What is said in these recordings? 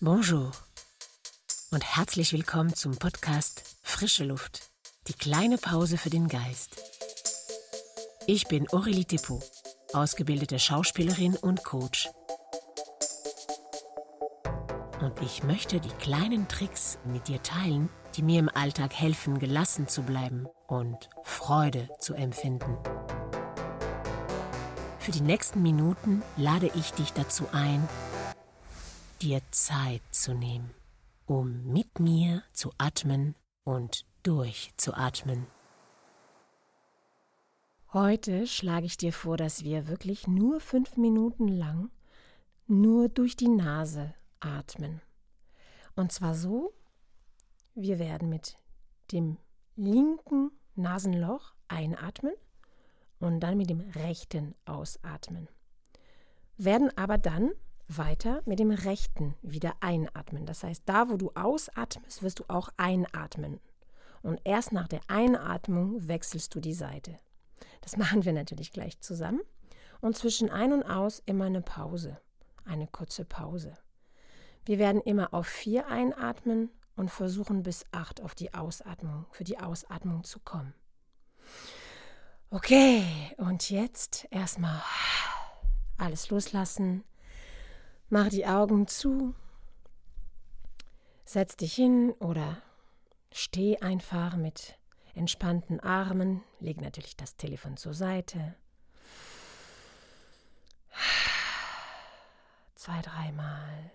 Bonjour und herzlich willkommen zum Podcast Frische Luft, die kleine Pause für den Geist. Ich bin Aurélie Depot, ausgebildete Schauspielerin und Coach. Und ich möchte die kleinen Tricks mit dir teilen, die mir im Alltag helfen, gelassen zu bleiben und Freude zu empfinden. Für die nächsten Minuten lade ich dich dazu ein, dir Zeit zu nehmen, um mit mir zu atmen und durchzuatmen. Heute schlage ich dir vor, dass wir wirklich nur fünf Minuten lang nur durch die Nase atmen. Und zwar so, wir werden mit dem linken Nasenloch einatmen und dann mit dem rechten ausatmen. Werden aber dann weiter mit dem rechten wieder einatmen. Das heißt, da wo du ausatmest, wirst du auch einatmen. Und erst nach der Einatmung wechselst du die Seite. Das machen wir natürlich gleich zusammen. Und zwischen ein und aus immer eine Pause, eine kurze Pause. Wir werden immer auf vier einatmen und versuchen bis acht auf die Ausatmung, für die Ausatmung zu kommen. Okay, und jetzt erstmal alles loslassen, Mach die Augen zu, setz dich hin oder steh einfach mit entspannten Armen, leg natürlich das Telefon zur Seite. Zwei, dreimal.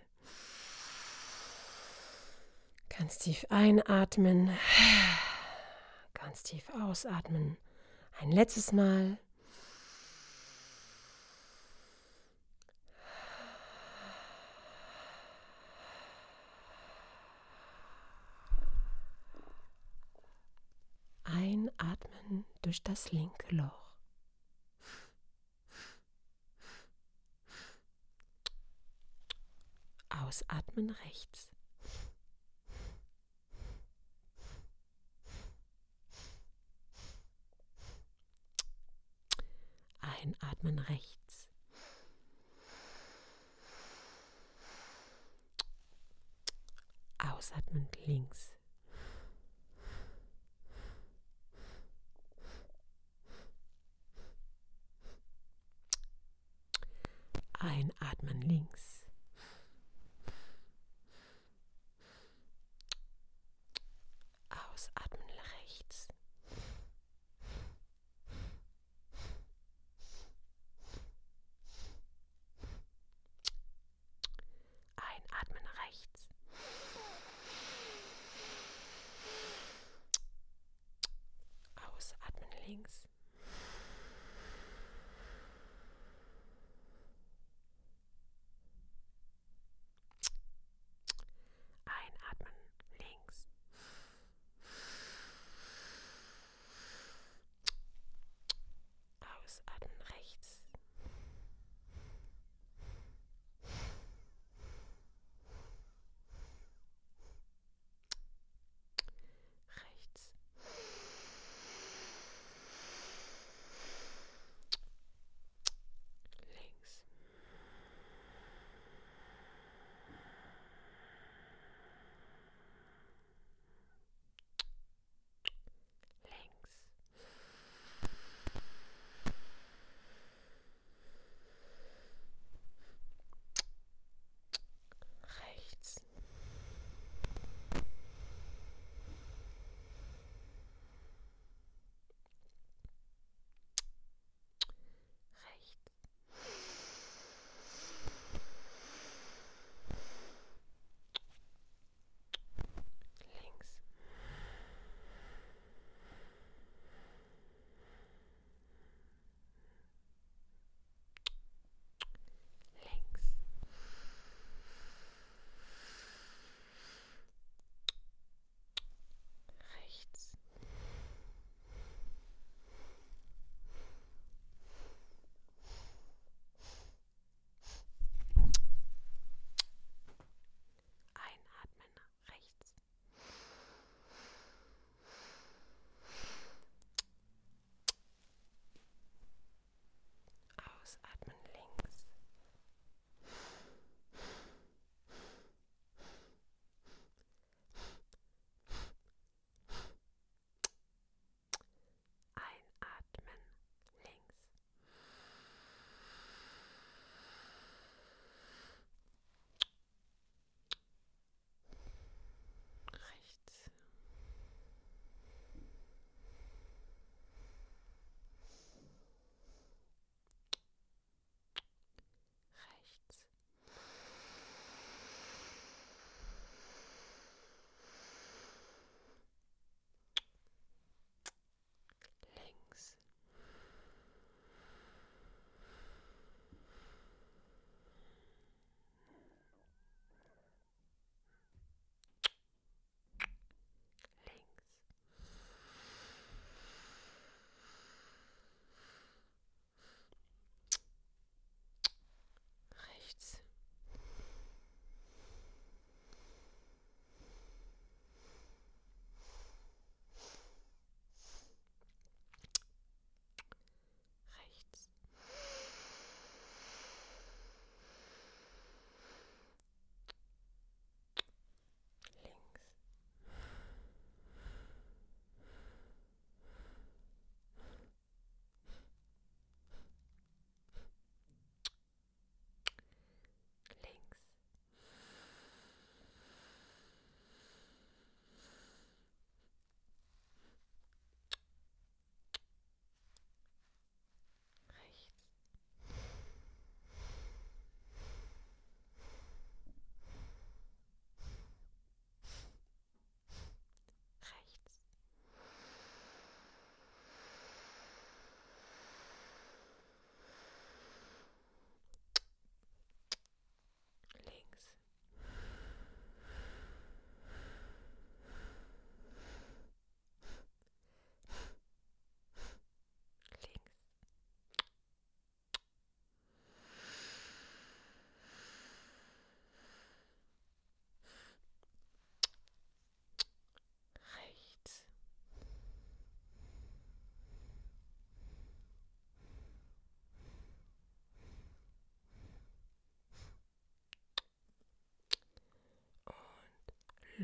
Ganz tief einatmen, ganz tief ausatmen. Ein letztes Mal. Einatmen durch das linke Loch. Ausatmen rechts. Einatmen rechts. Ausatmen links. Einatmen links. Ausatmen rechts. Einatmen rechts. Ausatmen links.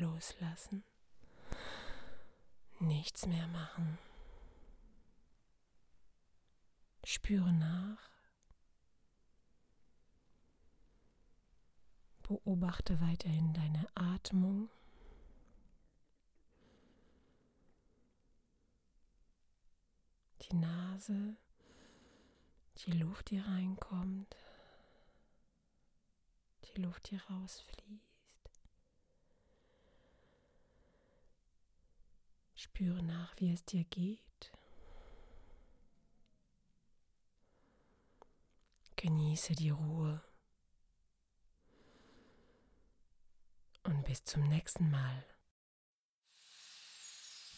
Loslassen. Nichts mehr machen. Spüre nach. Beobachte weiterhin deine Atmung. Die Nase, die Luft, die reinkommt, die Luft, die rausfließt. Spüre nach, wie es dir geht. Genieße die Ruhe. Und bis zum nächsten Mal.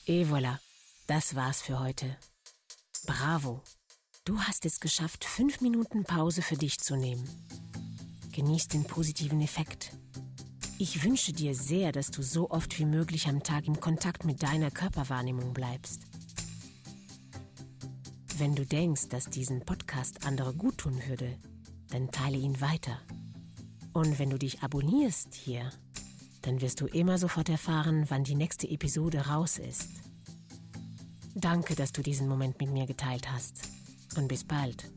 Et voilà, das war's für heute. Bravo! Du hast es geschafft, fünf Minuten Pause für dich zu nehmen. Genieß den positiven Effekt. Ich wünsche dir sehr, dass du so oft wie möglich am Tag in Kontakt mit deiner Körperwahrnehmung bleibst. Wenn du denkst, dass diesen Podcast andere gut tun würde, dann teile ihn weiter. Und wenn du dich abonnierst hier, dann wirst du immer sofort erfahren, wann die nächste Episode raus ist. Danke, dass du diesen Moment mit mir geteilt hast. Und bis bald.